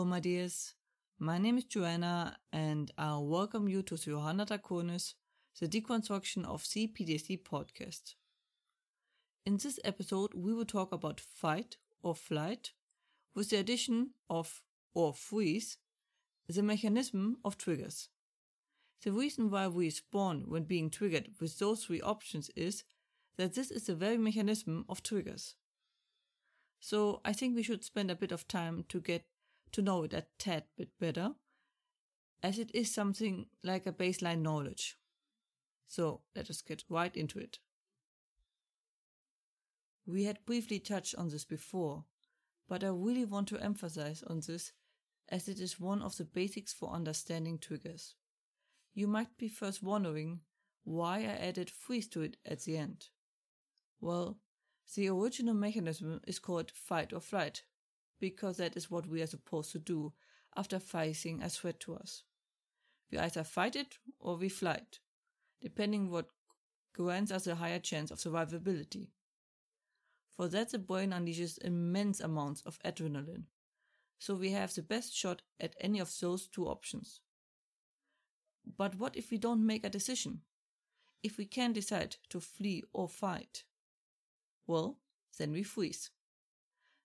Hello, my dears. My name is Johanna, and I'll welcome you to Johanna Draconis, the deconstruction of CPTSD podcast. In this episode, we will talk about fight or flight with the addition of or freeze, the mechanism of triggers. The reason why we spawn when being triggered with those three options is that this is the very mechanism of triggers. So I think we should spend a bit of time to get to know it a tad bit better, as it is something like a baseline knowledge. So let us get right into it. We had briefly touched on this before, but I really want to emphasize on this as it is one of the basics for understanding triggers. You might be first wondering why I added freeze to it at the end. Well, the original mechanism is called fight or flight, because that is what we are supposed to do after facing a threat to us. We either fight it or we flight, depending what grants us a higher chance of survivability. For that the brain unleashes immense amounts of adrenaline, so we have the best shot at any of those two options. But what if we don't make a decision? If we can't decide to flee or fight? Well, then we freeze.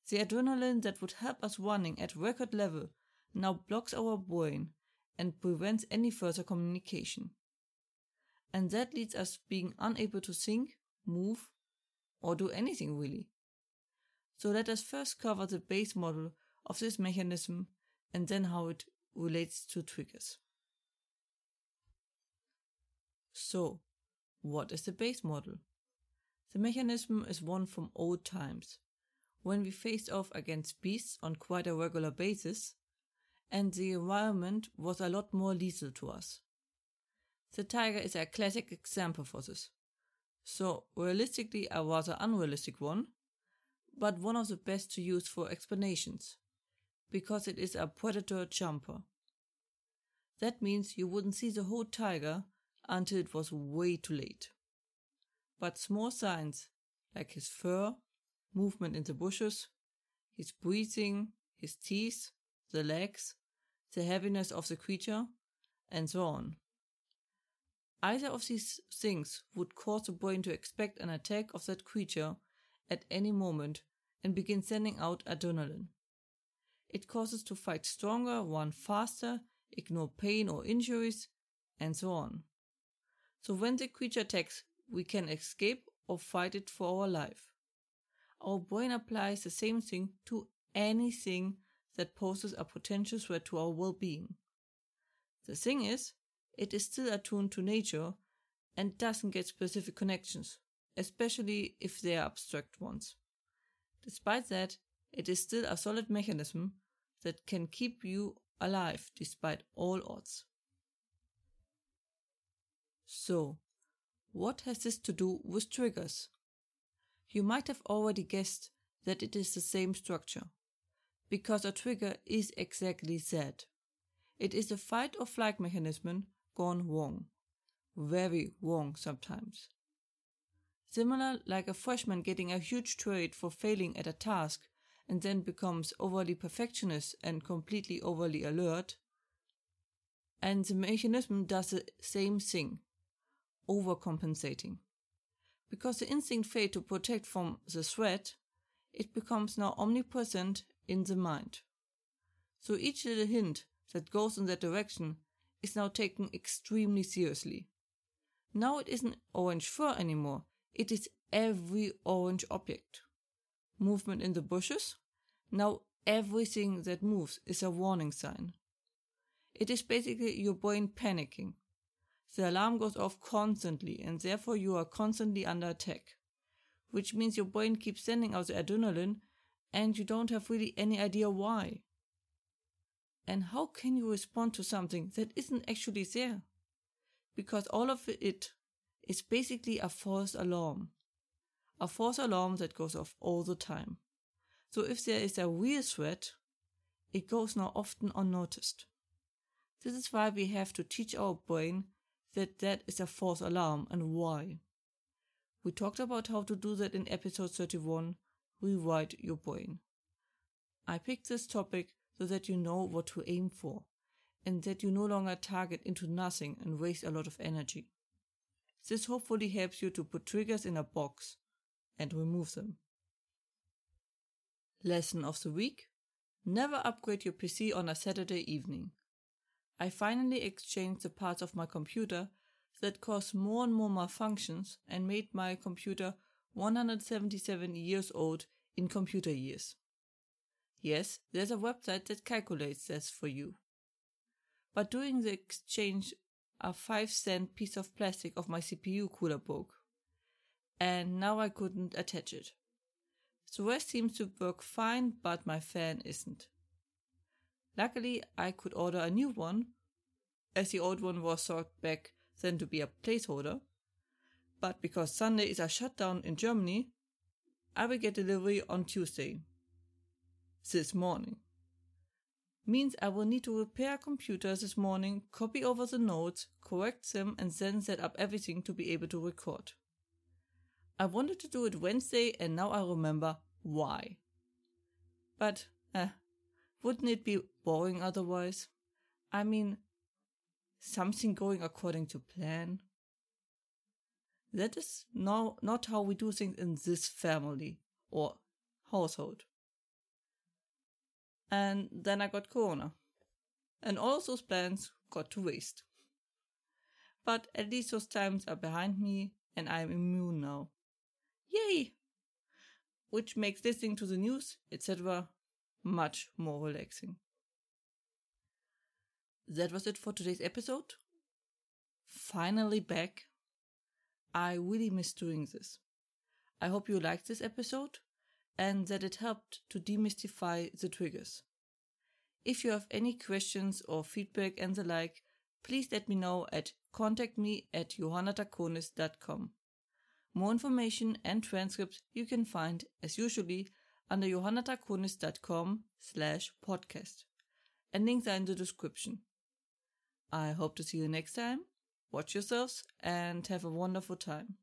The adrenaline that would help us running at record level now blocks our brain and prevents any further communication. And that leads us being unable to think, move, or do anything really. So let us first cover the base model of this mechanism and then how it relates to triggers. So, what is the base model? The mechanism is one from old times, when we faced off against beasts on quite a regular basis, and the environment was a lot more lethal to us. The tiger is a classic example for this. So, realistically, a rather unrealistic one, but one of the best to use for explanations, because it is a predator jumper. That means you wouldn't see the whole tiger until it was way too late. But small signs, like his fur, movement in the bushes, his breathing, his teeth, the legs, the heaviness of the creature, and so on. Either of these things would cause the brain to expect an attack of that creature at any moment and begin sending out adrenaline. It causes to fight stronger, run faster, ignore pain or injuries, and so on. So when the creature attacks, we can escape or fight it for our life. Our brain applies the same thing to anything that poses a potential threat to our well-being. The thing is, it is still attuned to nature and doesn't get specific connections, especially if they are abstract ones. Despite that, it is still a solid mechanism that can keep you alive despite all odds. So, what has this to do with triggers? You might have already guessed that it is the same structure, because a trigger is exactly that. It is a fight or flight mechanism gone wrong. Very wrong sometimes. Similar like a freshman getting a huge grade for failing at a task and then becomes overly perfectionist and completely overly alert. And the mechanism does the same thing, overcompensating. Because the instinct failed to protect from the threat, it becomes now omnipresent in the mind. So each little hint that goes in that direction is now taken extremely seriously. Now it isn't orange fur anymore, it is every orange object. Movement in the bushes? Now everything that moves is a warning sign. It is basically your brain panicking. The alarm goes off constantly and therefore you are constantly under attack. Which means your brain keeps sending out the adrenaline and you don't have really any idea why. And how can you respond to something that isn't actually there? Because all of it is basically a false alarm. A false alarm that goes off all the time. So if there is a real threat, it goes now often unnoticed. This is why we have to teach our brain that that is a false alarm and why. We talked about how to do that in episode 31, Rewrite Your Brain. I picked this topic so that you know what to aim for and that you no longer target into nothing and waste a lot of energy. This hopefully helps you to put triggers in a box and remove them. Lesson of the week Never upgrade your PC on a Saturday evening. I finally exchanged the parts of my computer that caused more and more malfunctions and made my computer 177 years old in computer years. Yes, there's a website that calculates this for you. But doing the exchange, a 5 cent piece of plastic of my CPU cooler broke. And now I couldn't attach it. The rest seems to work fine, but my fan isn't. Luckily, I could order a new one, as the old one was sort back then to be a placeholder. But because Sunday is a shutdown in Germany, I will get delivery on Tuesday. This morning. Means I will need to repair a computer this morning, copy over the notes, correct them, and then set up everything to be able to record. I wanted to do it Wednesday, and now I remember why. But, eh, wouldn't it be boring otherwise? I mean, something going according to plan? That is no, not how we do things in this family or household. And then I got Corona. And all those plans got to waste. But at least those times are behind me and I am immune now. Yay! Which makes listening to the news, etc., much more relaxing. That was it for today's episode. Finally back. I really miss doing this. I hope you liked this episode and that it helped to demystify the triggers. If you have any questions or feedback and the like, please let me know at contact me at johannadraconis.com. More information and transcripts you can find, as usually, under johannadraconis.com slash podcast. And links are in the description. I hope to see you next time. Watch yourselves and have a wonderful time.